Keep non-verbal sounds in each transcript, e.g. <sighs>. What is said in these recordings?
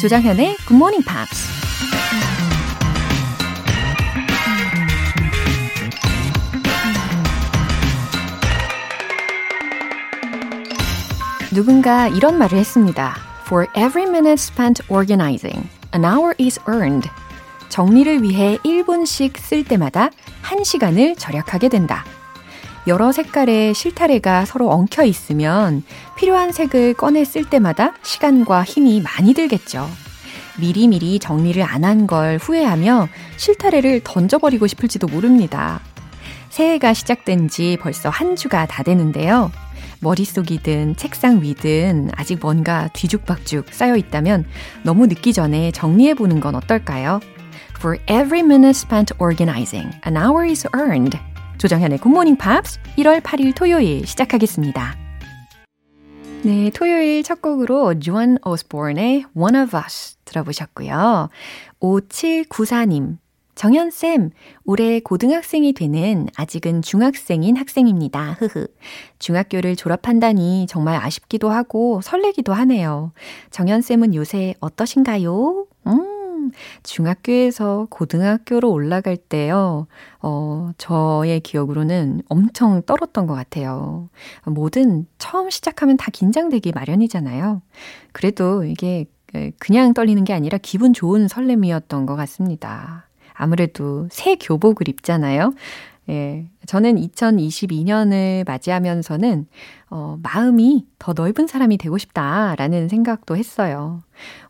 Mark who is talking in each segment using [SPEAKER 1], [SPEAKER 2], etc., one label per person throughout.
[SPEAKER 1] 조장현의 Good Morning Pops. 누군가 이런 말을 했습니다. For every minute spent organizing, an hour is earned. 정리를 위해 1분씩 쓸 때마다 1시간을 절약하게 된다. 여러 색깔의 실타래가 서로 엉켜 있으면 필요한 색을 꺼내 쓸 때마다 시간과 힘이 많이 들겠죠. 미리미리 정리를 안 한 걸 후회하며 실타래를 던져버리고 싶을지도 모릅니다. 새해가 시작된 지 벌써 한 주가 다 되는데요. 머릿속이든 책상 위든 아직 뭔가 뒤죽박죽 쌓여 있다면 너무 늦기 전에 정리해 보는 건 어떨까요? For every minute spent organizing, an hour is earned. 조정현의 굿모닝 팝스 1월 8일 토요일 시작하겠습니다. 네, 토요일 첫 곡으로 Joan Osborne의 One of Us 들어보셨고요. 5794님, 정현쌤, 올해 고등학생이 되는 아직은 중학생인 학생입니다. 흐흐. 중학교를 졸업한다니 정말 아쉽기도 하고 설레기도 하네요. 정현쌤은 요새 어떠신가요? 음, 중학교에서 고등학교로 올라갈 때요, 어, 저의 기억으로는 엄청 떨었던 것 같아요. 뭐든 처음 시작하면 다 긴장되기 마련이잖아요. 그래도 이게 그냥 떨리는 게 아니라 기분 좋은 설렘이었던 것 같습니다. 아무래도 새 교복을 입잖아요. 예. 저는 2022년을 맞이하면서는, 어, 마음이 더 넓은 사람이 되고 싶다라는 생각도 했어요.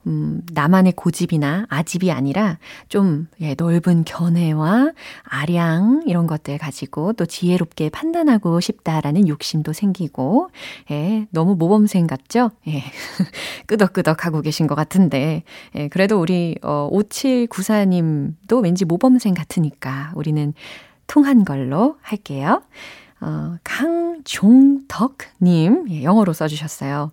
[SPEAKER 1] 음, 나만의 고집이나 아집이 아니라 좀 예, 넓은 견해와 아량 이런 것들 가지고 또 지혜롭게 판단하고 싶다라는 욕심도 생기고, 예, 너무 모범생 같죠? 예, <laughs> 끄덕끄덕 하고 계신 것 같은데, 예, 그래도 우리, 어, 5794님도 왠지 모범생 같으니까 우리는 통한 걸로 할게요. 어, 강종덕님, 예, 영어로 써주셨어요.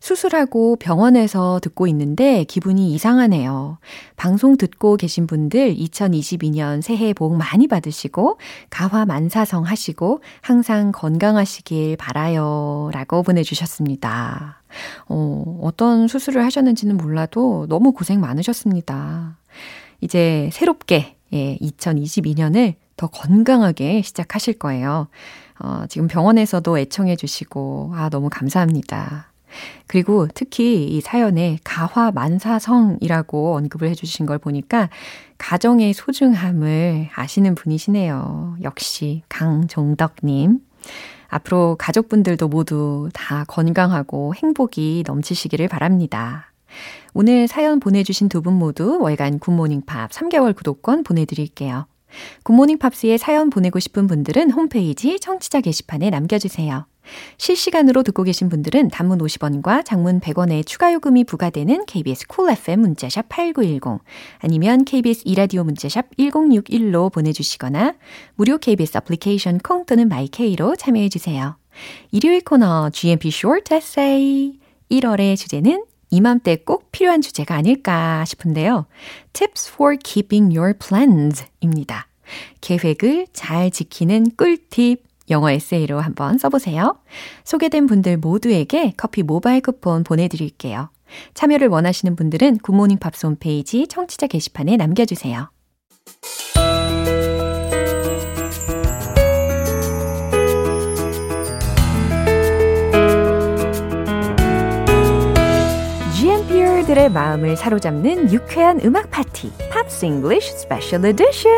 [SPEAKER 1] 수술하고 병원에서 듣고 있는데 기분이 이상하네요. 방송 듣고 계신 분들 2022년 새해 복 많이 받으시고 가화 만사성 하시고 항상 건강하시길 바라요. 라고 보내주셨습니다. 어, 어떤 수술을 하셨는지는 몰라도 너무 고생 많으셨습니다. 이제 새롭게 예, 2022년을 더 건강하게 시작하실 거예요. 어, 지금 병원에서도 애청해 주시고, 아, 너무 감사합니다. 그리고 특히 이 사연에 가화만사성이라고 언급을 해주신 걸 보니까 가정의 소중함을 아시는 분이시네요. 역시 강종덕님. 앞으로 가족분들도 모두 다 건강하고 행복이 넘치시기를 바랍니다. 오늘 사연 보내주신 두 분 모두 월간 굿모닝 팝 3개월 구독권 보내드릴게요. 굿모닝 팝스에 사연 보내고 싶은 분들은 홈페이지 청취자 게시판에 남겨주세요. 실시간으로 듣고 계신 분들은 단문 50원과 장문 100원의 추가 요금이 부과되는 KBS Cool FM 문자샵 8910 아니면 KBS 이라디오 문자샵 1061로 보내주시거나 무료 KBS 애플리케이션 콩 또는 마이케이로 참여해 주세요. 일요일 코너 GMP Short Essay 1월의 주제는 이맘때 꼭 필요한 주제가 아닐까 싶은데요. Tips for keeping your plans 입니다. 계획을 잘 지키는 꿀팁 영어 에세이로 한번 써보세요. 소개된 분들 모두에게 커피 모바일 쿠폰 보내드릴게요. 참여를 원하시는 분들은 굿모닝 팝스 홈페이지 청취자 게시판에 남겨주세요. GMPR들의 마음을 사로잡는 유쾌한 음악 파티, 팝스 잉글리쉬 스페셜 에디션!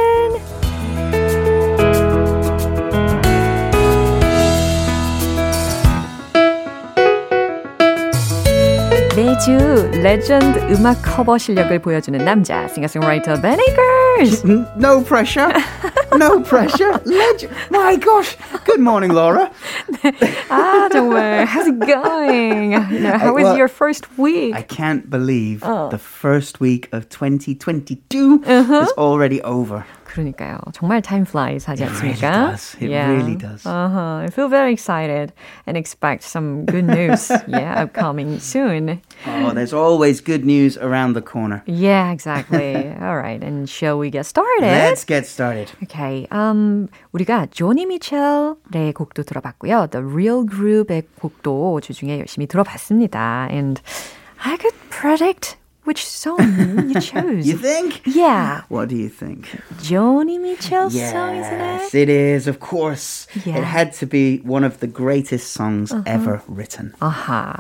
[SPEAKER 1] 매주 레전드 음악 커버 실력을 보여주는 남자 싱어송라이터 Ben Akers. <laughs>
[SPEAKER 2] No pressure. No pressure. Legend. My gosh. Good morning, Laura. <laughs>
[SPEAKER 1] 아 정말. How's it going? You know, how was well, your first week?
[SPEAKER 2] I can't believe oh. the first week of 2022 uh-huh. is already over.
[SPEAKER 1] 그러니까요. 정말 time flies 하지 않습니까?
[SPEAKER 2] It really does. It yeah. really does.
[SPEAKER 1] Uh-huh. I feel very excited and expect some good news, <laughs> yeah, upcoming soon.
[SPEAKER 2] Oh, there's always good news around the corner.
[SPEAKER 1] Yeah, exactly. <laughs> All right, and shall we get started?
[SPEAKER 2] Let's get started.
[SPEAKER 1] Okay. Um, 우리가 조니 미첼의 곡도 들어봤고요. The Real Group의 곡도 주중에 열심히 들어봤습니다. And I could predict which song you <laughs> chose.
[SPEAKER 2] you think?
[SPEAKER 1] Yeah.
[SPEAKER 2] What do you think?
[SPEAKER 1] Joni Mitchell
[SPEAKER 2] yes,
[SPEAKER 1] song, isn't it?
[SPEAKER 2] it is, of course.
[SPEAKER 1] Yeah.
[SPEAKER 2] It had to be one of the greatest songs
[SPEAKER 1] Uh-huh.
[SPEAKER 2] ever written.
[SPEAKER 1] 아하.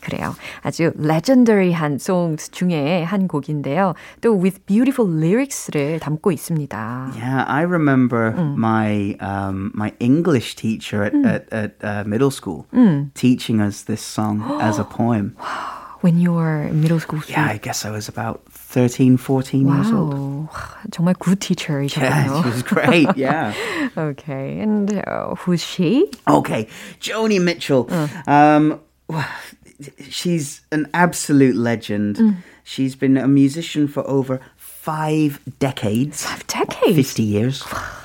[SPEAKER 1] 그래요. 아주 레전더리한 songs 중에 한 곡인데요. 또 with beautiful lyrics를 담고 있습니다.
[SPEAKER 2] Yeah, I remember my um, my English teacher at at, at uh, middle school teaching us this song as a <gasps> poem.
[SPEAKER 1] When you were in middle school.
[SPEAKER 2] Yeah, I guess I was about 13, 14 years old.
[SPEAKER 1] Wow. <sighs> 정말 good
[SPEAKER 2] Yeah,
[SPEAKER 1] teacher이셨네요.
[SPEAKER 2] she was great. Yeah. <laughs>
[SPEAKER 1] okay. And uh, who's she?
[SPEAKER 2] Okay, Joni Mitchell. Um, she's an absolute legend. She's been a musician for over five decades.
[SPEAKER 1] Five decades.
[SPEAKER 2] 50 years. <sighs>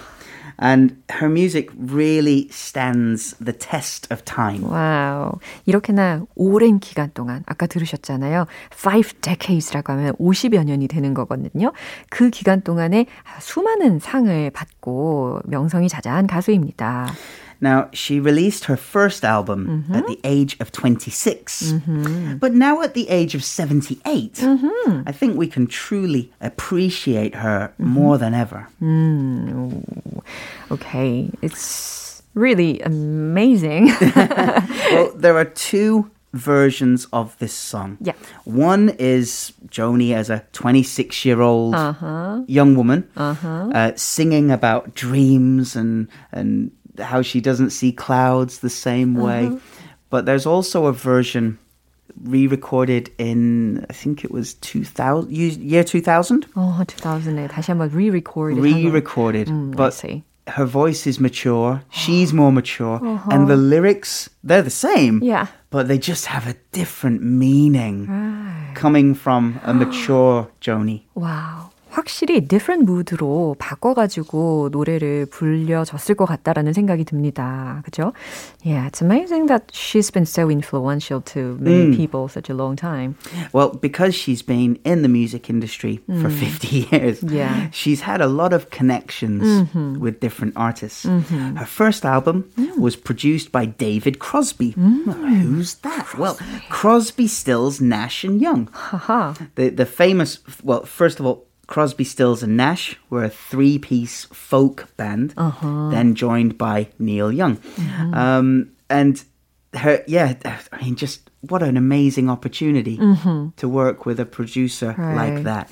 [SPEAKER 2] And her music really stands the test of time.
[SPEAKER 1] 와우. 이렇게나 오랜 기간 동안, 아까 들으셨잖아요. Five decades라고 하면 50여 년이 되는 거거든요. 그 기간 동안에 수많은 상을 받고 명성이 자자한 가수입니다.
[SPEAKER 2] Now, she released her first album mm-hmm. at the age of 26. Mm-hmm. But now at the age of 78, mm-hmm. I think we can truly appreciate her more than ever. Mm.
[SPEAKER 1] Okay. It's really amazing. <laughs> <laughs>
[SPEAKER 2] well, there are two versions of this song.
[SPEAKER 1] Yeah.
[SPEAKER 2] One is Joni as a 26 year old uh-huh. young woman uh-huh. uh, singing about dreams and, and how she doesn't see clouds the same way. But there's also a version re recorded in, I think it was 2000, year 2000?
[SPEAKER 1] 어, 2000에 다시 한번 re-record.
[SPEAKER 2] Re recorded.
[SPEAKER 1] I
[SPEAKER 2] but
[SPEAKER 1] see.
[SPEAKER 2] her voice is mature, she's more mature, and the lyrics, they're the same.
[SPEAKER 1] Yeah.
[SPEAKER 2] But they just have a different meaning coming from a mature Joni.
[SPEAKER 1] 와우. 확실히 different mood로 바꿔가지고 노래를 불려줬을 것 같다라는 생각이 듭니다. 그죠? Yeah, it's amazing that she's been so influential to many people such a long time.
[SPEAKER 2] Well, because she's been in the music industry for 50 years,
[SPEAKER 1] Yeah.
[SPEAKER 2] she's had a lot of connections with different artists. Her first album was produced by David Crosby. Well, who's that? Well, Crosby, Stills, Nash and Young.
[SPEAKER 1] 하하.
[SPEAKER 2] The the famous well, first of all, Crosby, Stills and Nash were a three-piece folk band, uh-huh. then joined by Neil Young, mm-hmm. um, and her yeah, I mean, just what an amazing opportunity mm-hmm. to work with a producer
[SPEAKER 1] Right.
[SPEAKER 2] like that.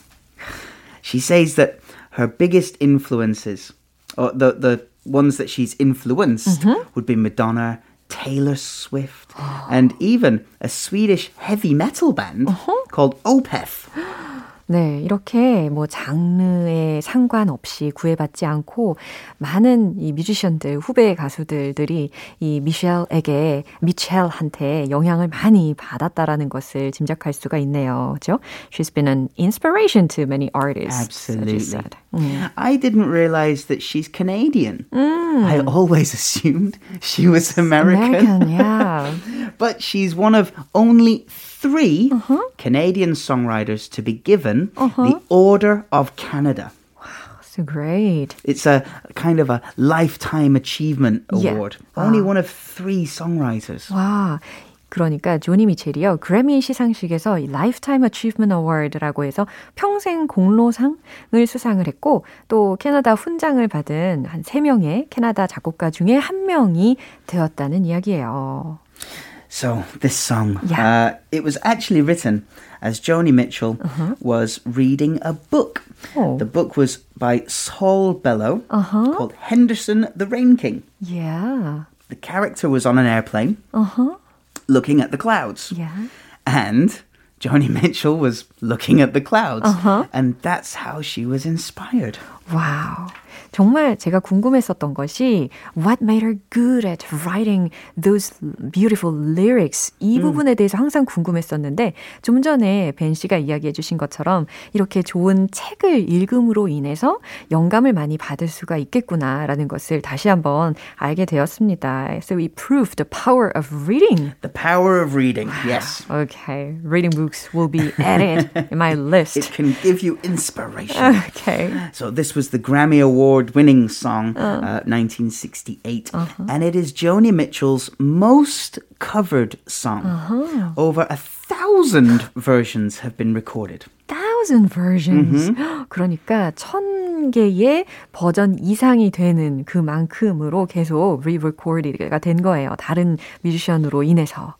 [SPEAKER 2] She says that her biggest influences, or the the ones that she's influenced, mm-hmm. would be Madonna. Taylor Swift, <gasps> and even a Swedish heavy metal band uh-huh. called Opeth. <gasps> <gasps>
[SPEAKER 1] 네, 이렇게 뭐 장르에 상관없이 구애받지 않고 많은 이 뮤지션들, 후배 가수들들이 이 미셸에게, 미첼한테 영향을 많이 받았다라는 것을 짐작할 수가 있네요. 그죠? She's been an inspiration to many artists.
[SPEAKER 2] Absolutely.
[SPEAKER 1] said.
[SPEAKER 2] I didn't realize that she's Canadian. I always assumed she was American.
[SPEAKER 1] American, yeah.
[SPEAKER 2] But she's one of only 3
[SPEAKER 1] Uh-huh.
[SPEAKER 2] Canadian songwriters to be given the Order of Canada.
[SPEAKER 1] So great.
[SPEAKER 2] It's a kind of a lifetime achievement
[SPEAKER 1] Yeah.
[SPEAKER 2] award. Only one of three songwriters.
[SPEAKER 1] 와, 그러니까 조니 미첼이요 그래미 시상식에서 이 Lifetime Achievement Award라고 해서 평생 공로상을 수상을 했고 또 캐나다 훈장을 받은 한 3명의 캐나다 작곡가 중에 한 명이 되었다는 이야기예요.
[SPEAKER 2] So this song,
[SPEAKER 1] Yeah.
[SPEAKER 2] uh, it was actually written as Joni Mitchell was reading a book.
[SPEAKER 1] Oh.
[SPEAKER 2] The book was by Saul Bellow called Henderson the Rain King.
[SPEAKER 1] Yeah.
[SPEAKER 2] The character was on an airplane
[SPEAKER 1] Uh-huh.
[SPEAKER 2] looking at the clouds.
[SPEAKER 1] Yeah.
[SPEAKER 2] And Joni <laughs> Mitchell was looking at the clouds. And that's how she was inspired.
[SPEAKER 1] 와우. 정말 제가 궁금했었던 것이 what made her good at writing those beautiful lyrics 이 부분에 대해서 항상 궁금했었는데 좀 전에 벤 씨가 이야기해 주신 것처럼 이렇게 좋은 책을 읽음으로 인해서 영감을 많이 받을 수가 있겠구나라는 것을 다시 한번 알게 되었습니다. So we proved the power of reading.
[SPEAKER 2] The power of reading. Yes.
[SPEAKER 1] Okay, reading books will be added in my
[SPEAKER 2] It
[SPEAKER 1] list.
[SPEAKER 2] can give you inspiration.
[SPEAKER 1] Okay.
[SPEAKER 2] So this was the Grammy Awards award-winning song, uh. 1968, uh-huh. and it is Joni Mitchell's most covered song. Uh-huh. Over a thousand versions have been recorded.
[SPEAKER 1] Thousand versions. Mm-hmm. 그러니까 천 개의 버전 이상이 되는 그만큼으로 계속 re-recorded가 된 거예요. 다른 뮤지션으로 인해서.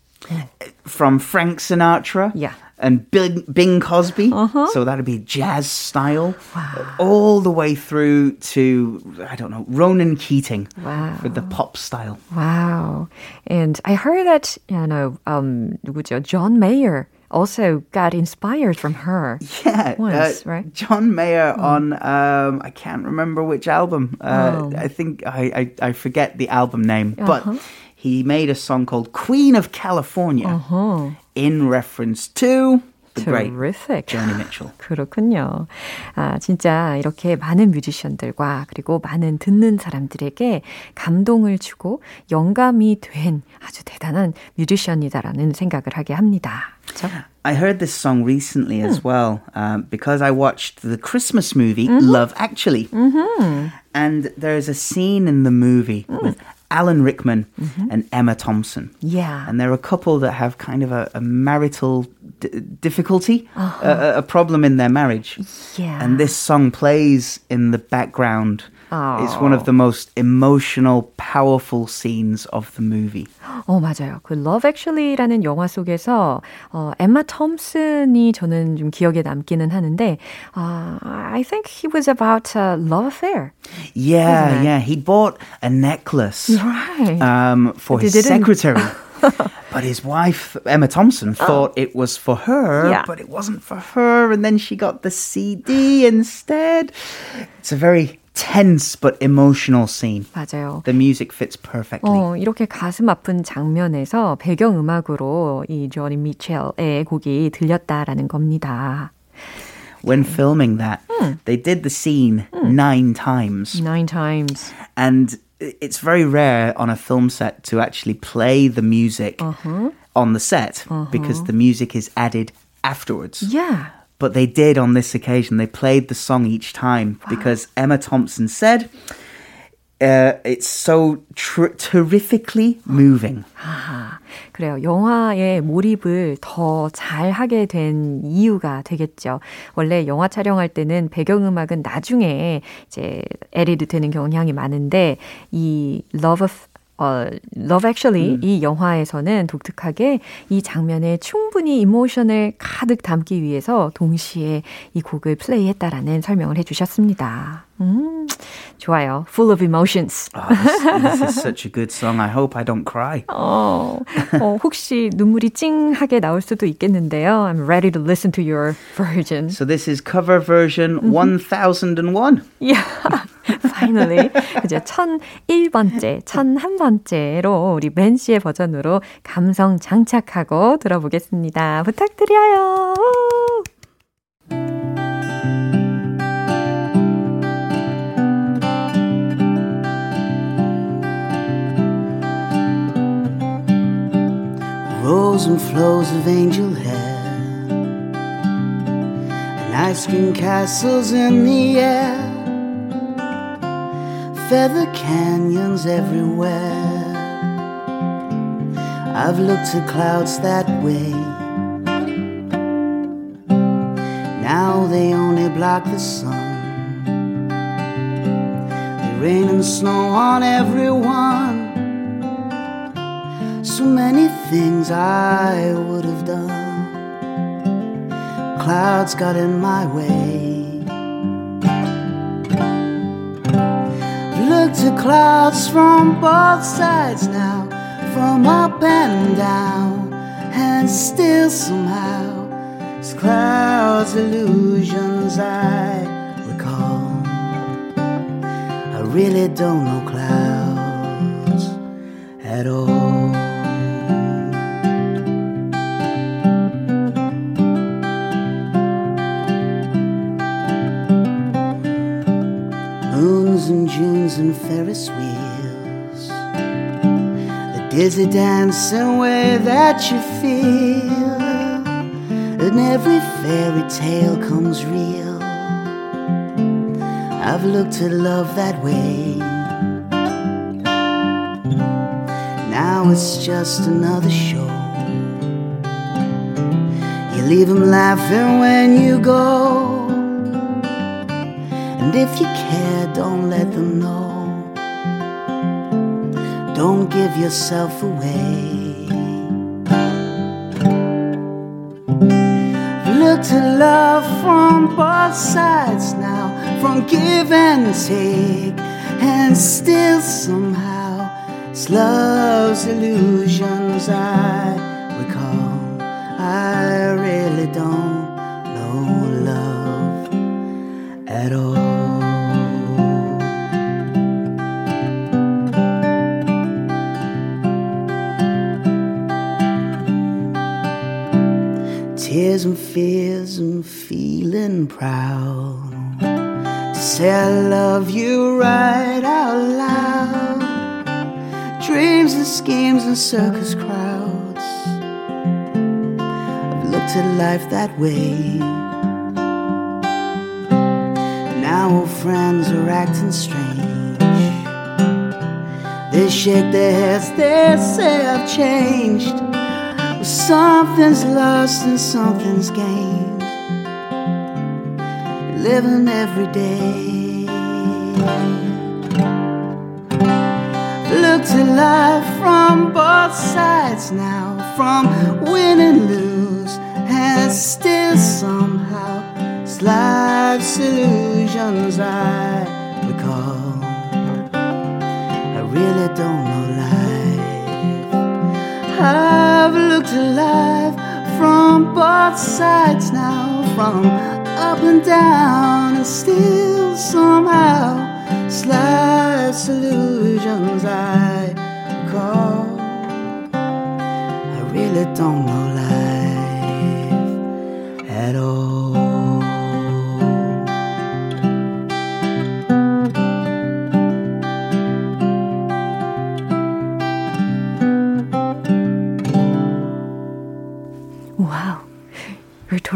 [SPEAKER 2] From Frank Sinatra.
[SPEAKER 1] Yeah.
[SPEAKER 2] and Bing, Bing Cosby. Uh-huh. So that'd be jazz style. Wow. All the way through to, I don't know, Ronan Keating. Wow. The pop style.
[SPEAKER 1] Wow. And I heard that, you know, um, John Mayer also got inspired from her.
[SPEAKER 2] Yeah, uh,
[SPEAKER 1] once,
[SPEAKER 2] uh,
[SPEAKER 1] right?
[SPEAKER 2] John Mayer mm. on um, I can't remember which album. Uh, oh. I think I, I, I forget the album name, uh-huh. but he made a song called Queen of California. Uh-huh in reference to the
[SPEAKER 1] Terrific.
[SPEAKER 2] great Joni Mitchell.
[SPEAKER 1] 그렇군요. 아, 진짜 이렇게 많은 뮤지션들과 그리고 많은 듣는 사람들에게 감동을 주고 영감이 된 아주 대단한 뮤지션이다라는 생각을 하게 합니다. 그렇죠?
[SPEAKER 2] I heard this song recently as well um, because I watched the Christmas movie mm-hmm. Love Actually. Mm-hmm. And there's a scene in the movie mm. with Alan Rickman mm-hmm. and Emma Thompson.
[SPEAKER 1] Yeah.
[SPEAKER 2] And they're a couple that have kind of a, a marital d- difficulty, uh-huh. a, a, problem in their marriage.
[SPEAKER 1] Yeah.
[SPEAKER 2] And this song plays in the background Oh. It's one of the most emotional, powerful scenes of the movie. <gasps>
[SPEAKER 1] 어, 맞아요. 그 Love Actually라는 영화 속에서 어, 엠마 톰슨이 저는 좀 기억에 남기는 하는데 uh, I think he was about a love affair.
[SPEAKER 2] Yeah, yeah. He bought a necklace
[SPEAKER 1] right.
[SPEAKER 2] um, for his secretary. <laughs> but his wife, Emma Thompson, oh. thought oh. it was for her, yeah. but it wasn't for her. And then she got the CD instead. It's a very tense but emotional scene.
[SPEAKER 1] 맞아요.
[SPEAKER 2] The music fits perfectly.
[SPEAKER 1] 어, 이렇게 가슴 아픈 장면에서 배경 음악으로 이 조니 미첼의 곡이 들렸다라는 겁니다.
[SPEAKER 2] When filming that, mm. they did the scene mm. nine times.
[SPEAKER 1] Nine times.
[SPEAKER 2] And it's very rare on a film set to actually play the music uh-huh. on the set uh-huh. because the music is added afterwards.
[SPEAKER 1] Yeah.
[SPEAKER 2] But they did on this occasion. They played the song each time because Emma Thompson said, uh, it's so tr- terrifically moving.
[SPEAKER 1] 아, 그래요. 영화에 몰입을 더 잘하게 된 이유가 되겠죠. 원래 영화 촬영할 때는 배경음악은 나중에 이제 에디드 되는 경향이 많은데 이 Love of 어, Love Actually 음. 이 영화에서는 독특하게 이 장면에 충분히 이모션을 가득 담기 위해서 동시에 이 곡을 플레이했다라는 설명을 해주셨습니다. 음, 좋아요. Full of emotions.
[SPEAKER 2] Oh, this, this is such a good song. I hope I don't cry.
[SPEAKER 1] 어, 어, 혹시 눈물이 찡하게 나올 수도 있겠는데요. I'm ready to listen to your version.
[SPEAKER 2] So this is cover version mm-hmm. 1001.
[SPEAKER 1] Yeah. Finally. 이제 1001번째, 1001번째로 우리 벤 씨의 버전으로 감성 장착하고 들어보겠습니다. 부탁드려요.
[SPEAKER 2] Rows and flows of angel hair and ice cream castles in the air feather canyons everywhere. I've looked at clouds that way. Now they only block the sun. They rain and snow on everyone. So many things I would have done. Clouds got in my way. To clouds from both sides now, from up and down, and still somehow, it's clouds illusions I recall. I really don't know clouds at all. And Ferris wheels. The dizzy dancing way that you feel. And every fairy tale comes real. I've looked at love that way. Now it's just another show. You leave them laughing when you go. And if you care, don't let them know. Don't give yourself away. Look to love from both sides now, from give and take, and still somehow it's love's illusions I recall. I really don't circus crowds. I've looked at life that way. Now old friends are acting strange. They shake their heads, they say I've changed. Well, Something's lost and something's gained. Living every day. To life from both sides now, from win and lose, and still somehow it's life's illusions I recall. I really don't know life. I've looked alive from both sides now, from up and down, and still somehow life's illusions I call. I really don't know life at all.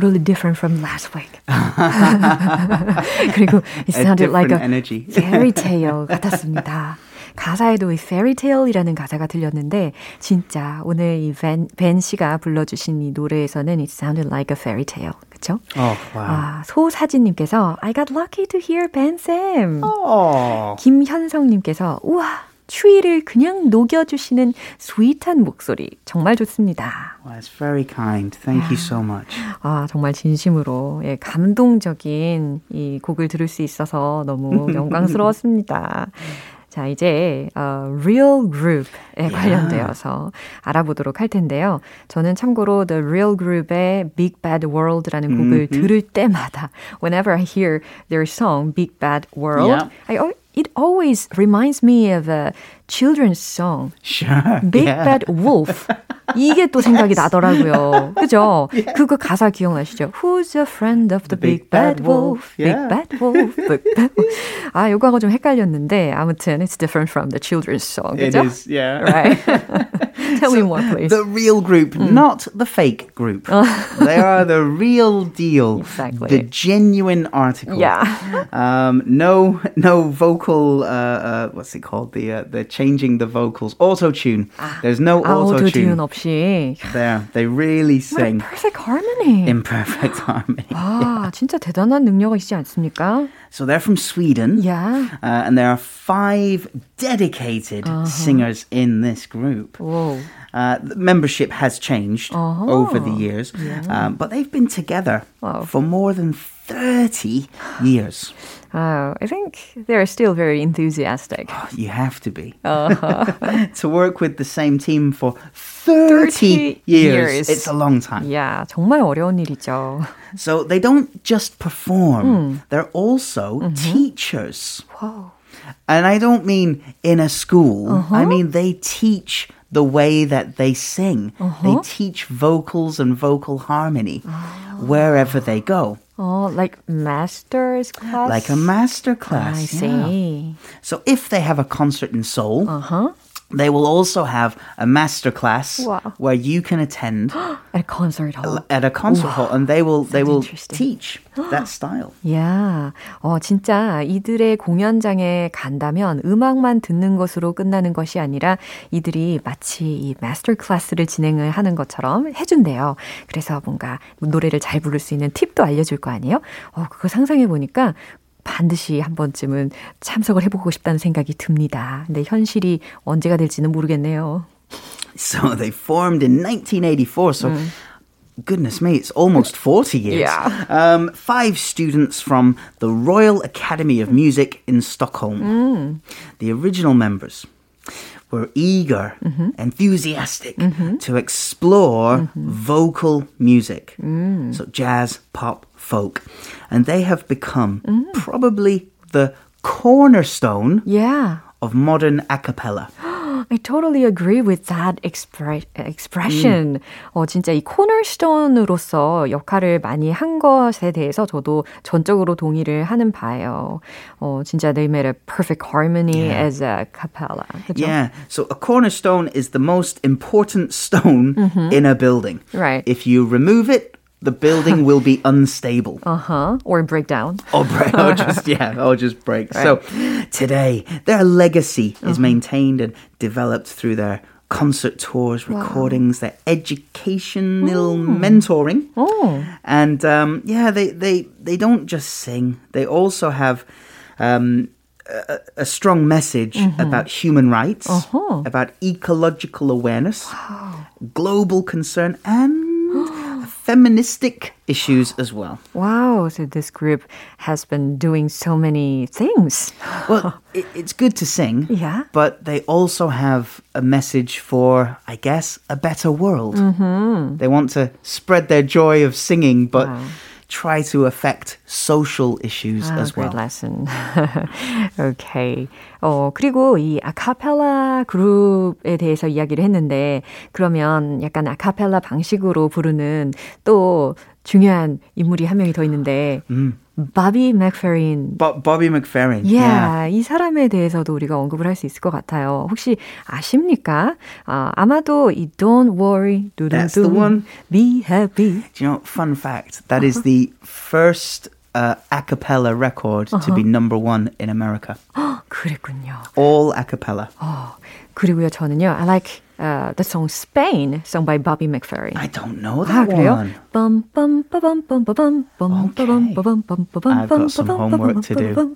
[SPEAKER 1] Totally different from last week. 그리고 it sounded like a
[SPEAKER 2] energy.
[SPEAKER 1] fairy tale 같았습니다. 가사에도 이 fairy tale이라는 가사가 들렸는데 진짜 오늘 이벤 벤 씨가 불러주신 이 노래에서는 it sounded like a fairy tale. 그렇죠?
[SPEAKER 2] Oh, wow.
[SPEAKER 1] 아, 소사진님께서 I got lucky to hear Ben Sam.
[SPEAKER 2] Oh.
[SPEAKER 1] 김현성님께서 우와 추위를 그냥 녹여주시는 스윗한 목소리 정말 좋습니다.
[SPEAKER 2] Well, that's very kind. Thank you so much.
[SPEAKER 1] 아 정말 진심으로 예, 감동적인 이 곡을 들을 수 있어서 너무 영광스러웠습니다. 자, 이제 어, Real Group에 관련되어서 알아보도록 할 텐데요. 저는 참고로 The Real Group의 Big Bad World라는 곡을 들을 때마다 whenever I hear their song Big Bad World,
[SPEAKER 2] Yeah.
[SPEAKER 1] I it always reminds me of a children's song.
[SPEAKER 2] Sure.
[SPEAKER 1] Big
[SPEAKER 2] yeah.
[SPEAKER 1] Bad Wolf. 이게 또 생각이 나더라고요. 그죠? 그거 가사 기억나시죠? Who's a friend of the, big, bad, wolf? Big
[SPEAKER 2] Yeah.
[SPEAKER 1] bad wolf. Big <laughs> bad wolf. 아, 요거하고 좀 헷갈렸는데 아무튼 it's different from the children's song.
[SPEAKER 2] It
[SPEAKER 1] 그죠?
[SPEAKER 2] is, yeah.
[SPEAKER 1] Right. <laughs> <laughs> Tell me more, please.
[SPEAKER 2] The real group, not the fake group. <laughs> they are the real deal.
[SPEAKER 1] Exactly.
[SPEAKER 2] The genuine article.
[SPEAKER 1] Yeah. <laughs>
[SPEAKER 2] Um, no, no vocal. Uh, uh, what's it called? The uh, the changing the vocals. Auto tune. There's no auto
[SPEAKER 1] 아우토 듀온
[SPEAKER 2] tune.
[SPEAKER 1] 없이
[SPEAKER 2] There, they really
[SPEAKER 1] What a
[SPEAKER 2] sing
[SPEAKER 1] perfect harmony.
[SPEAKER 2] in perfect harmony.
[SPEAKER 1] 아, 진짜 대단한 능력이시지 않습니까?
[SPEAKER 2] So they're from Sweden.
[SPEAKER 1] Yeah.
[SPEAKER 2] Uh, and there are five dedicated singers in this group.
[SPEAKER 1] Whoa.
[SPEAKER 2] Uh, the membership has changed over the years, um, but they've been together
[SPEAKER 1] Wow.
[SPEAKER 2] for more than 30 years.
[SPEAKER 1] Uh, I think they're still very enthusiastic.
[SPEAKER 2] You have to be. to <laughs> work with the same team for 30,
[SPEAKER 1] 30
[SPEAKER 2] years,
[SPEAKER 1] years.
[SPEAKER 2] it's a long time.
[SPEAKER 1] 야, 정말 어려운 일이죠.
[SPEAKER 2] So they don't just perform, they're also teachers.
[SPEAKER 1] Wow.
[SPEAKER 2] And I don't mean in a school, I mean they teach the way that they sing. They teach vocals and vocal harmony wherever they go.
[SPEAKER 1] Oh, like master's class?
[SPEAKER 2] Like a master
[SPEAKER 1] I
[SPEAKER 2] class. yeah.
[SPEAKER 1] see.
[SPEAKER 2] So if they have a concert in Seoul,
[SPEAKER 1] Uh-huh.
[SPEAKER 2] They will also have a masterclass
[SPEAKER 1] wow.
[SPEAKER 2] where you can attend
[SPEAKER 1] at a concert hall.
[SPEAKER 2] At a concert wow. hall, and they will they will teach that style.
[SPEAKER 1] Yeah, 어 진짜 이들의 공연장에 간다면 음악만 듣는 것으로 끝나는 것이 아니라 이들이 마치 이 마스터 클래스를 진행을 하는 것처럼 해준대요. 그래서 뭔가 노래를 잘 부를 수 있는 팁도 알려줄 거 아니에요? 어 그거 상상해 보니까 반드시 한 번쯤은 참석을 해보고 싶다는 생각이 듭니다. 근데 현실이 언제가 될지는 모르겠네요.
[SPEAKER 2] So they formed in 1984. So mm. goodness me, it's almost 40 years.
[SPEAKER 1] Yeah.
[SPEAKER 2] Um, five students from the Royal Academy of Music in Stockholm. Mm. The original members were eager, mm-hmm. enthusiastic mm-hmm. to explore mm-hmm. vocal music. Mm. So jazz, pop, folk. And they have become mm. probably the cornerstone
[SPEAKER 1] yeah.
[SPEAKER 2] of modern a cappella.
[SPEAKER 1] I totally agree with that expre- expression. 음. 어, 진짜 이 코너스톤으로서 역할을 많이 한 것에 대해서 저도 전적으로 동의를 하는 바예요. 어, 진짜 they made a perfect harmony yeah. as a cappella. 그쵸?
[SPEAKER 2] Yeah. So a cornerstone is the most important stone mm-hmm. in a building.
[SPEAKER 1] Right.
[SPEAKER 2] If you remove it, the building <laughs> will be unstable.
[SPEAKER 1] Uh huh. Or break down. <laughs>
[SPEAKER 2] Or break. Or just <laughs> yeah. Or just break. Right. So today, their legacy uh-huh. is maintained and developed through their concert tours, recordings, wow. their educational mm. mentoring,
[SPEAKER 1] oh.
[SPEAKER 2] and um, yeah, they they they don't just sing. They also have. Um, a, a, strong message mm-hmm. about human rights, uh-huh. about ecological awareness, wow. global concern, and feministic issues as well.
[SPEAKER 1] Wow, so this group has been doing so many things. <laughs>
[SPEAKER 2] well, it, it's good to sing,
[SPEAKER 1] yeah.
[SPEAKER 2] but they also have a message for, I guess, a better world. Mm-hmm. They want to spread their joy of singing, but. Wow try to affect social issues
[SPEAKER 1] ah,
[SPEAKER 2] as
[SPEAKER 1] well. Great lesson. <laughs> okay. 어, 그리고 이 아카펠라 그룹에 대해서 이야기를 했는데, 그러면 약간 아카펠라 방식으로 부르는 또 중요한 인물이 한 명이 더 있는데, 음. 바비 맥페린.
[SPEAKER 2] 바비 맥페린.
[SPEAKER 1] Yeah, yeah, 이 사람에 대해서도 우리가 언급을 할 수 있을 것 같아요. 혹시 아십니까? 아, 아마도 이 Don't worry,
[SPEAKER 2] That's the one.
[SPEAKER 1] Be happy.
[SPEAKER 2] Do you know, fun fact, that uh-huh. is the first uh, a cappella record uh-huh. to be number one in America.
[SPEAKER 1] 그랬군요.
[SPEAKER 2] All a cappella.
[SPEAKER 1] 어, 그리고요, 저는요, I like Uh, the song Spain, sung by Bobby McFerrin.
[SPEAKER 2] I don't know that ah,
[SPEAKER 1] 아,
[SPEAKER 2] one. Okay. I've got some homework to do.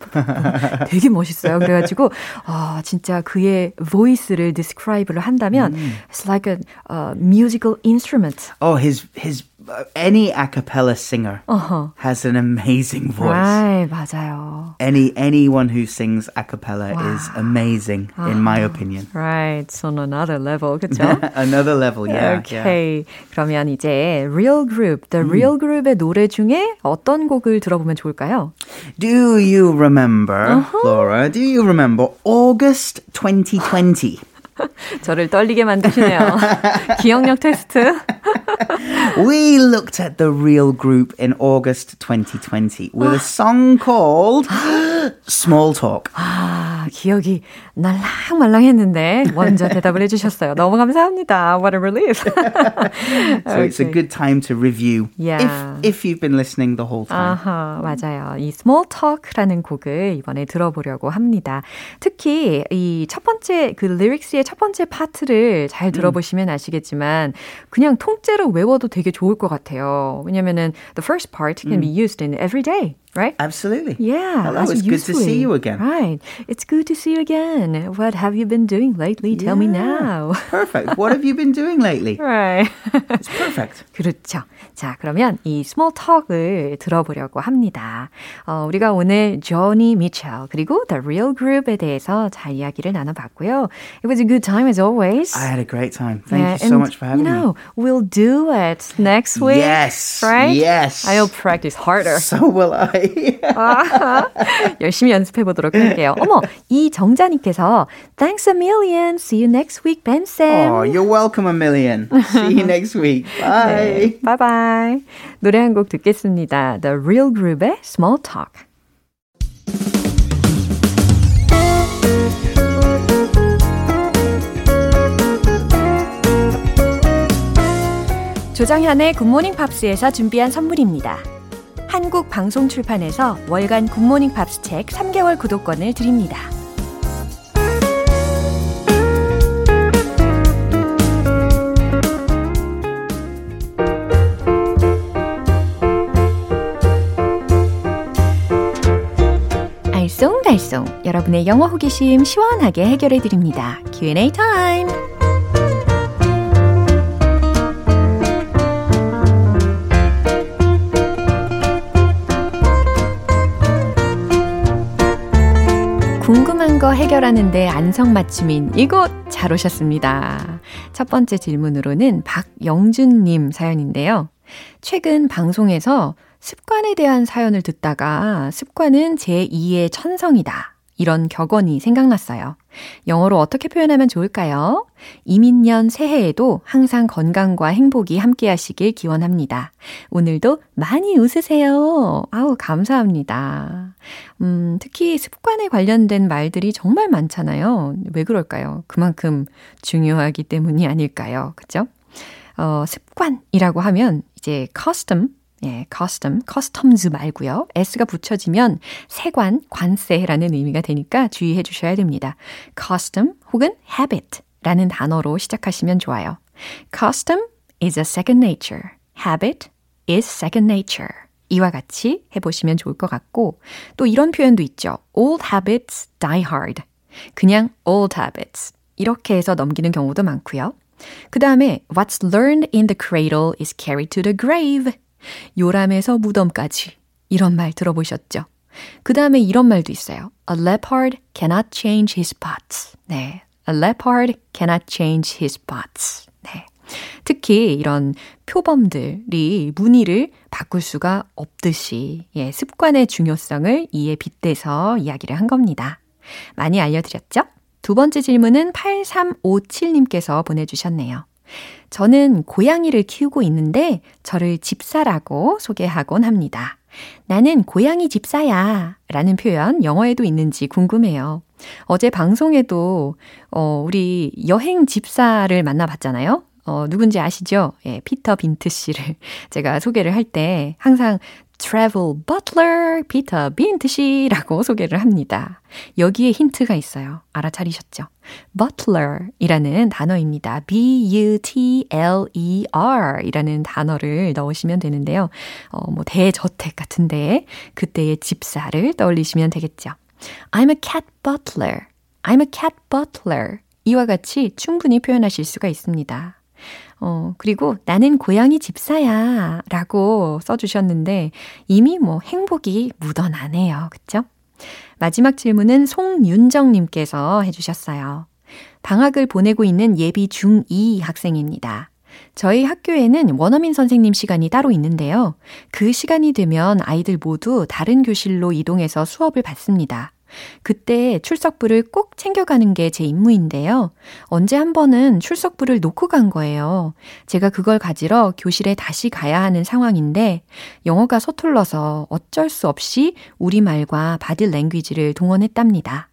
[SPEAKER 1] 그래가지고 아, voice를 describe를 한다면 mm. it's like a uh, musical instrument.
[SPEAKER 2] Oh, his his any a cappella singer uh-huh. has an amazing voice.
[SPEAKER 1] Right, 맞아요.
[SPEAKER 2] Any anyone who sings a cappella wow. is amazing uh-huh. in my opinion.
[SPEAKER 1] Right, so on another level, 그렇죠? <laughs>
[SPEAKER 2] another level, yeah.
[SPEAKER 1] Okay.
[SPEAKER 2] Yeah.
[SPEAKER 1] 그러면 이제 real group, the 음. real group의 노래 중에 어떤 곡을 들어보면 좋을까요?
[SPEAKER 2] Do you remember, uh-huh. Laura? Do you remember August 2020? <laughs>
[SPEAKER 1] 저를 떨리게 만드시네요. <laughs> 기억력 테스트.
[SPEAKER 2] we <laughs> looked at the real group in August 2020 with a song called <gasps> Small Talk.
[SPEAKER 1] 아, 기억이 날랑말랑했는데 먼저 대답을 해주셨어요. 너무 감사합니다. What a relief.
[SPEAKER 2] so okay. it's a good time to review
[SPEAKER 1] yeah.
[SPEAKER 2] if, if you've been listening the whole time.
[SPEAKER 1] 아하, 맞아요. 이 Small Talk라는 곡을 이번에 들어보려고 합니다. 특히 이 첫 번째 그 리릭스의 첫 번째 파트를 잘 들어보시면 아시겠지만 그냥 통째로 외워도 되게 좋을 것 같아요. 왜냐면은 the first part can be used in every day. right?
[SPEAKER 2] Absolutely.
[SPEAKER 1] Yeah.
[SPEAKER 2] Hello, it's good to see you again.
[SPEAKER 1] Right. It's good to see you again. What have you been doing lately? Tell yeah. me now. <laughs>
[SPEAKER 2] perfect. What have you been doing lately?
[SPEAKER 1] Right.
[SPEAKER 2] it's perfect. <laughs>
[SPEAKER 1] 그렇죠. 자, 그러면 이 small talk을 들어보려고 합니다. 어, 우리가 오늘 조니 미첼 그리고 The Real Group에 대해서 잘 이야기를 나눠봤고요. It was a good time as always.
[SPEAKER 2] I had a great time. Thank yeah, you so much for having
[SPEAKER 1] you know, me. We'll do it next week.
[SPEAKER 2] Yes.
[SPEAKER 1] Right?
[SPEAKER 2] Yes.
[SPEAKER 1] I'll practice harder.
[SPEAKER 2] So will I.
[SPEAKER 1] play. 열심히 연습해 보도록 할게요. 어머, 이정자님께서 Thanks a million. See you next week, Ben Sam.
[SPEAKER 2] Oh, you're welcome a million. See you next week. Bye.
[SPEAKER 1] 네, bye bye. 노래 한 곡 듣겠습니다. The Real Group의 Small Talk. 조장현의 굿모닝 팝스에서 준비한 선물입니다. 한국 방송 출판에서 월간 굿모닝 팝스 책 3개월 구독권을 드립니다. 알쏭달쏭 여러분의 영어 호기심 시원하게 해결해 드립니다. Q&A 타임. 궁금한 거 해결하는데 안성맞춤인 이곳 잘 오셨습니다. 첫 번째 질문으로는 박영준님 사연인데요. 최근 방송에서 습관에 대한 사연을 듣다가 습관은 제2의 천성이다. 이런 격언이 생각났어요. 영어로 어떻게 표현하면 좋을까요? 이민년 새해에도 항상 건강과 행복이 함께 하시길 기원합니다. 오늘도 많이 웃으세요. 아우, 감사합니다. 음, 특히 습관에 관련된 말들이 정말 많잖아요. 왜 그럴까요? 그만큼 중요하기 때문이 아닐까요? 그죠? 어, 습관이라고 하면 이제 custom, 예, custom, customs 말고요. s가 붙여지면 세관, 관세라는 의미가 되니까 주의해 주셔야 됩니다. custom 혹은 habit라는 단어로 시작하시면 좋아요. custom is a second nature. habit is second nature. 이와 같이 해보시면 좋을 것 같고 또 이런 표현도 있죠. old habits die hard. 그냥 old habits. 이렇게 해서 넘기는 경우도 많고요. 그 다음에 what's learned in the cradle is carried to the grave. 요람에서 무덤까지. 이런 말 들어보셨죠? 그 다음에 이런 말도 있어요. A leopard cannot change his spots. 네. A leopard cannot change his spots. 네. 특히 이런 표범들이 무늬를 바꿀 수가 없듯이 예, 습관의 중요성을 이에 빗대서 이야기를 한 겁니다. 많이 알려드렸죠? 두 번째 질문은 8357님께서 보내주셨네요. 저는 고양이를 키우고 있는데 저를 집사라고 소개하곤 합니다. 나는 고양이 집사야 라는 표현 영어에도 있는지 궁금해요. 어제 방송에도 어, 우리 여행 집사를 만나봤잖아요. 어, 누군지 아시죠? 예, 피터 빈트 씨를 <laughs> 제가 소개를 할 때 항상 travel butler 피터 빈트 씨라고 소개를 합니다. 여기에 힌트가 있어요. 알아차리셨죠? butler 이라는 단어입니다. b-u-t-l-e-r 이라는 단어를 넣으시면 되는데요. 어, 뭐 대저택 같은데 그때의 집사를 떠올리시면 되겠죠. I'm a cat butler. I'm a cat butler. 이와 같이 충분히 표현하실 수가 있습니다. 어, 그리고 나는 고양이 집사야 라고 써주셨는데 이미 뭐 행복이 묻어나네요. 그쵸? 마지막 질문은 송윤정님께서 해주셨어요. 방학을 보내고 있는 예비 중2 학생입니다. 저희 학교에는 원어민 선생님 시간이 따로 있는데요. 그 시간이 되면 아이들 모두 다른 교실로 이동해서 수업을 받습니다. 그때 출석부를 꼭 챙겨가는 게 제 임무인데요. 언제 한 번은 출석부를 놓고 간 거예요. 제가 그걸 가지러 교실에 다시 가야 하는 상황인데 영어가 서툴러서 어쩔 수 없이 우리말과 바디 랭귀지를 동원했답니다.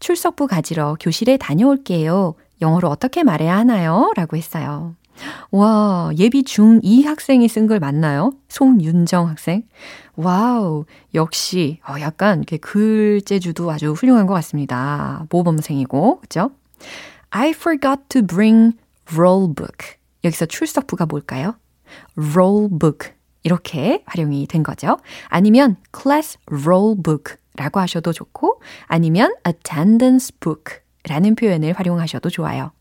[SPEAKER 1] 출석부 가지러 교실에 다녀올게요. 영어로 어떻게 말해야 하나요? 라고 했어요. 와, 예비 중2 학생이 쓴 걸 맞나요? 송윤정 학생? 와우, 역시, 어, 약간 글재주도 아주 훌륭한 것 같습니다. 모범생이고, 그죠? I forgot to bring roll book. 여기서 출석부가 뭘까요? roll book. 이렇게 활용이 된 거죠. 아니면 class roll book 라고 하셔도 좋고, 아니면 attendance book 라는 표현을 활용하셔도 좋아요.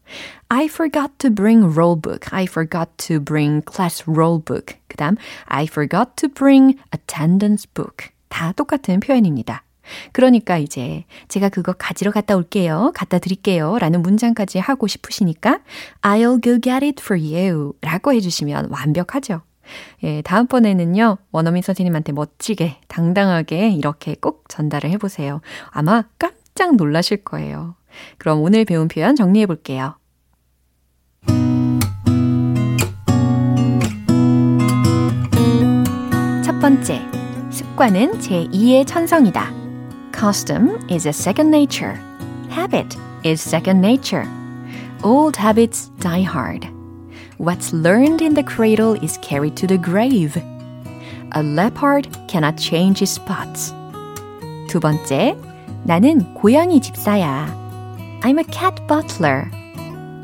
[SPEAKER 1] I forgot to bring roll book. I forgot to bring class roll book. 그 다음, I forgot to bring attendance book. 다 똑같은 표현입니다. 그러니까 이제 제가 그거 가지러 갔다 올게요. 갖다 드릴게요. 라는 문장까지 하고 싶으시니까 I'll go get it for you. 라고 해주시면 완벽하죠. 예, 다음번에는요, 원어민 선생님한테 멋지게, 당당하게 이렇게 꼭 전달을 해보세요. 아마 깜짝 놀라실 거예요. 그럼 오늘 배운 표현 정리해 볼게요. 첫 번째, 습관은 제2의 천성이다. Custom is a second nature. Habit is second nature. Old habits die hard. What's learned in the cradle is carried to the grave. A leopard cannot change his spots. 두 번째, 나는 고양이 집사야. I'm a cat butler.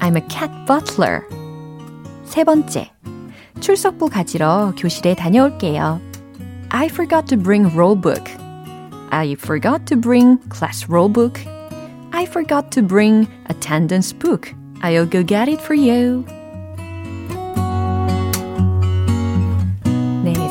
[SPEAKER 1] I'm a cat butler. 세 번째, 출석부 가지러 교실에 다녀올게요. I forgot to bring roll book. I forgot to bring class roll book. I forgot to bring attendance book. I'll go get it for you.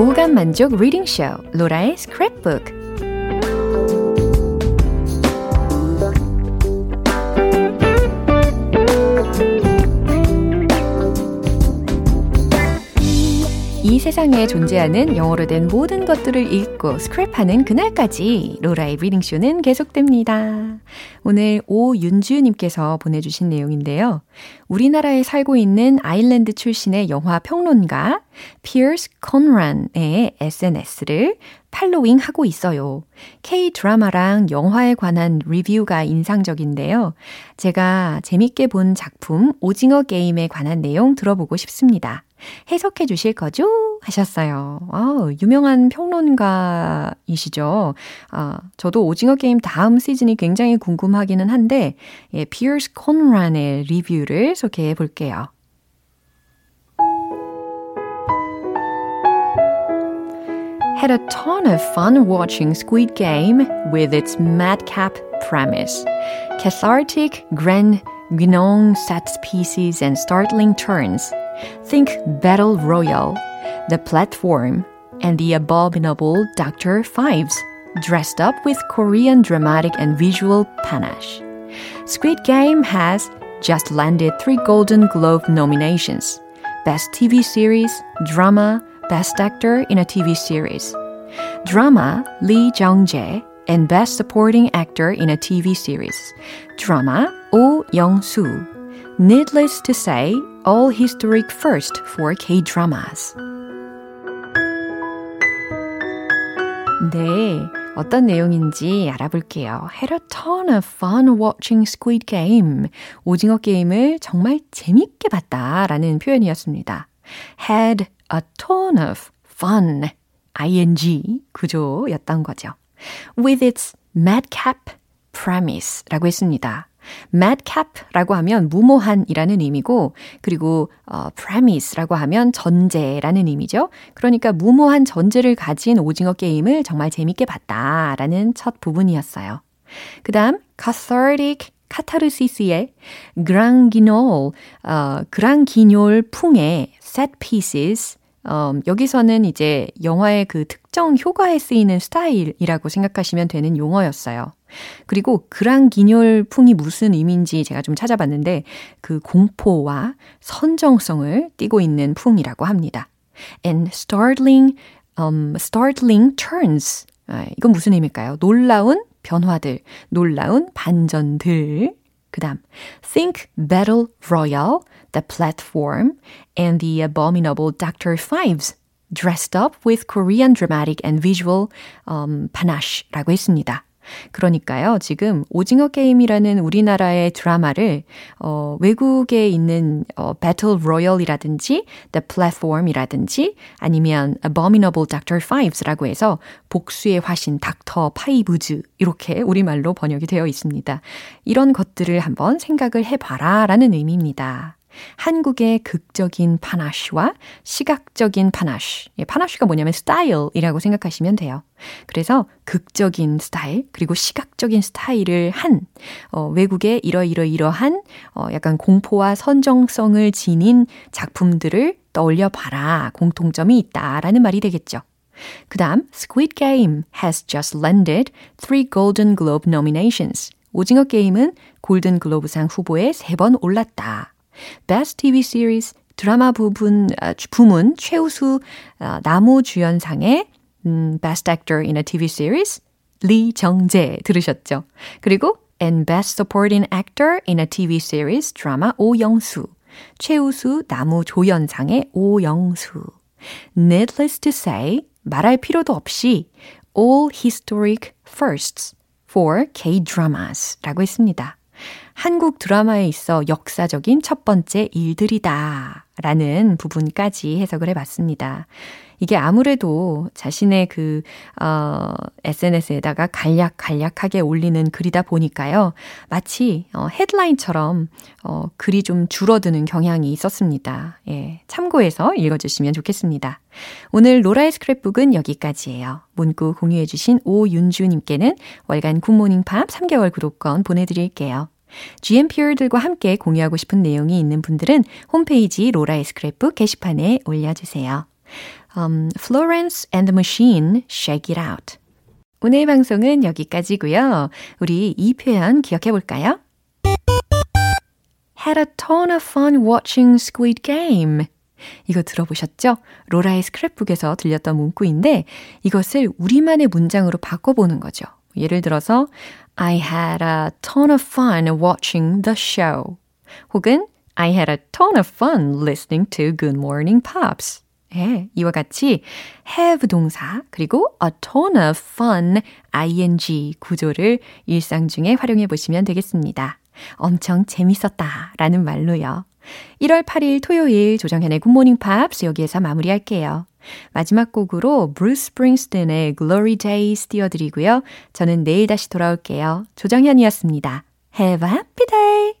[SPEAKER 1] 오감 만족 reading 쇼 로라의 스크랩북 이 세상에 존재하는 영어로 된 모든 것들을 읽고 스크랩하는 그날까지 로라의 reading 쇼는 계속됩니다. 오늘 오윤주님께서 보내주신 내용인데요. 우리나라에 살고 있는 아일랜드 출신의 영화 평론가 피어스 콘란의 SNS를 following 하고 있어요. K 드라마랑 영화에 관한 리뷰가 인상적인데요. 제가 재밌게 본 작품 오징어 게임에 관한 내용 들어보고 싶습니다. 해석해 주실 거죠? 하셨어요. 아, 유명한 평론가이시죠. 아, 저도 오징어 게임 다음 시즌이 굉장히 궁금하기는 한데, 예, 피어스 콘란의 리뷰를 소개해 볼게요. had a ton of fun watching Squid Game with its madcap premise. Cathartic, grand Guinan set pieces and startling turns. Think Battle Royale, The Platform, and the abominable Dr. Fives, dressed up with Korean dramatic and visual panache. Squid Game has just landed three Golden Globe nominations Best TV Series, Drama, Best Actor in a TV Series. Drama, Lee Jung-jae, and Best Supporting Actor in a TV Series. Drama, Oh Young-soo. Needless to say, all historic first for K-dramas. 네, 어떤 내용인지 알아볼게요. Had a ton of fun watching Squid Game. 오징어 게임을 정말 재밌게 봤다라는 표현이었습니다. Had a ton of fun. ing 구조였던 거죠. With its madcap premise라고 했습니다. Madcap라고 하면 무모한이라는 의미고 그리고 어, premise라고 하면 전제라는 의미죠. 그러니까 무모한 전제를 가진 오징어 게임을 정말 재밌게 봤다라는 첫 부분이었어요. 그다음 cathartic 카타르시스의 그랑기놀, 어, 그랑기뇰 풍의 set pieces 어, 여기서는 이제 영화의 그 특정 효과에 쓰이는 스타일이라고 생각하시면 되는 용어였어요. 그리고 그랑기뇰풍이 무슨 의미인지 제가 좀 찾아봤는데 그 공포와 선정성을 띠고 있는 풍이라고 합니다. And startling, um, startling turns. 아, 이건 무슨 의미일까요? 놀라운 변화들, 놀라운 반전들. 그 다음, Think Battle Royale, The Platform, and The Abominable Dr. Fives, dressed up with Korean dramatic and visual um, panache라고 했습니다. 그러니까요, 지금 오징어 게임이라는 우리나라의 드라마를 어, 외국에 있는 어, Battle Royale이라든지 The Platform이라든지 아니면 Abominable Dr. Fives라고 해서 복수의 화신 닥터 파이브즈 이렇게 우리말로 번역이 되어 있습니다. 이런 것들을 한번 생각을 해봐라 라는 의미입니다. 한국의 극적인 panache와 시각적인 panache. 예, panache가 뭐냐면 스타일이라고 생각하시면 돼요. 그래서 극적인 스타일, 그리고 시각적인 스타일을 한, 어, 외국의 이러이러이러한, 어, 약간 공포와 선정성을 지닌 작품들을 떠올려 봐라. 공통점이 있다 라는 말이 되겠죠. 그 다음, Squid Game has just landed three Golden Globe nominations. 오징어 게임은 골든 글로브상 후보에 세 번 올랐다. Best TV Series, 드라마 부분, 부문 최우수 나무 주연상의 음, Best Actor in a TV Series 리정재 들으셨죠? 그리고 and Best Supporting Actor in a TV Series 드라마 오영수 최우수 나무 조연상의 오영수 Needless to say 말할 필요도 없이 all historic firsts for K-dramas 라고 했습니다. 한국 드라마에 있어 역사적인 첫 번째 일들이다 라는 부분까지 해석을 해봤습니다. 이게 아무래도 자신의 그, 어, SNS에다가 간략간략하게 올리는 글이다 보니까요. 마치, 어, 헤드라인처럼, 어, 글이 좀 줄어드는 경향이 있었습니다. 예. 참고해서 읽어주시면 좋겠습니다. 오늘 로라의 스크랩북은 여기까지예요. 문구 공유해주신 오윤주님께는 월간 굿모닝 팝 3개월 구독권 보내드릴게요. GMPR들과 함께 공유하고 싶은 내용이 있는 분들은 홈페이지 로라의 스크랩북 게시판에 올려주세요. Um, Florence and the Machine, Shake It Out. 오늘 방송은 여기까지고요. 우리 이 표현 기억해 볼까요? Had a ton of fun watching Squid Game. 이거 들어보셨죠? 로라의 스크랩북에서 들렸던 문구인데 이것을 우리만의 문장으로 바꿔보는 거죠. 예를 들어서 I had a ton of fun watching the show. 혹은 I had a ton of fun listening to Good Morning Pops. 예, 이와 같이 have 동사 그리고 a ton of fun ing 구조를 일상 중에 활용해 보시면 되겠습니다. 엄청 재밌었다 라는 말로요. 1월 8일 토요일 조정현의 굿모닝 팝스 여기에서 마무리할게요. 마지막 곡으로 브루스 스프링스틴의 Glory Days 띄워드리고요. 저는 내일 다시 돌아올게요. 조정현이었습니다. Have a happy day!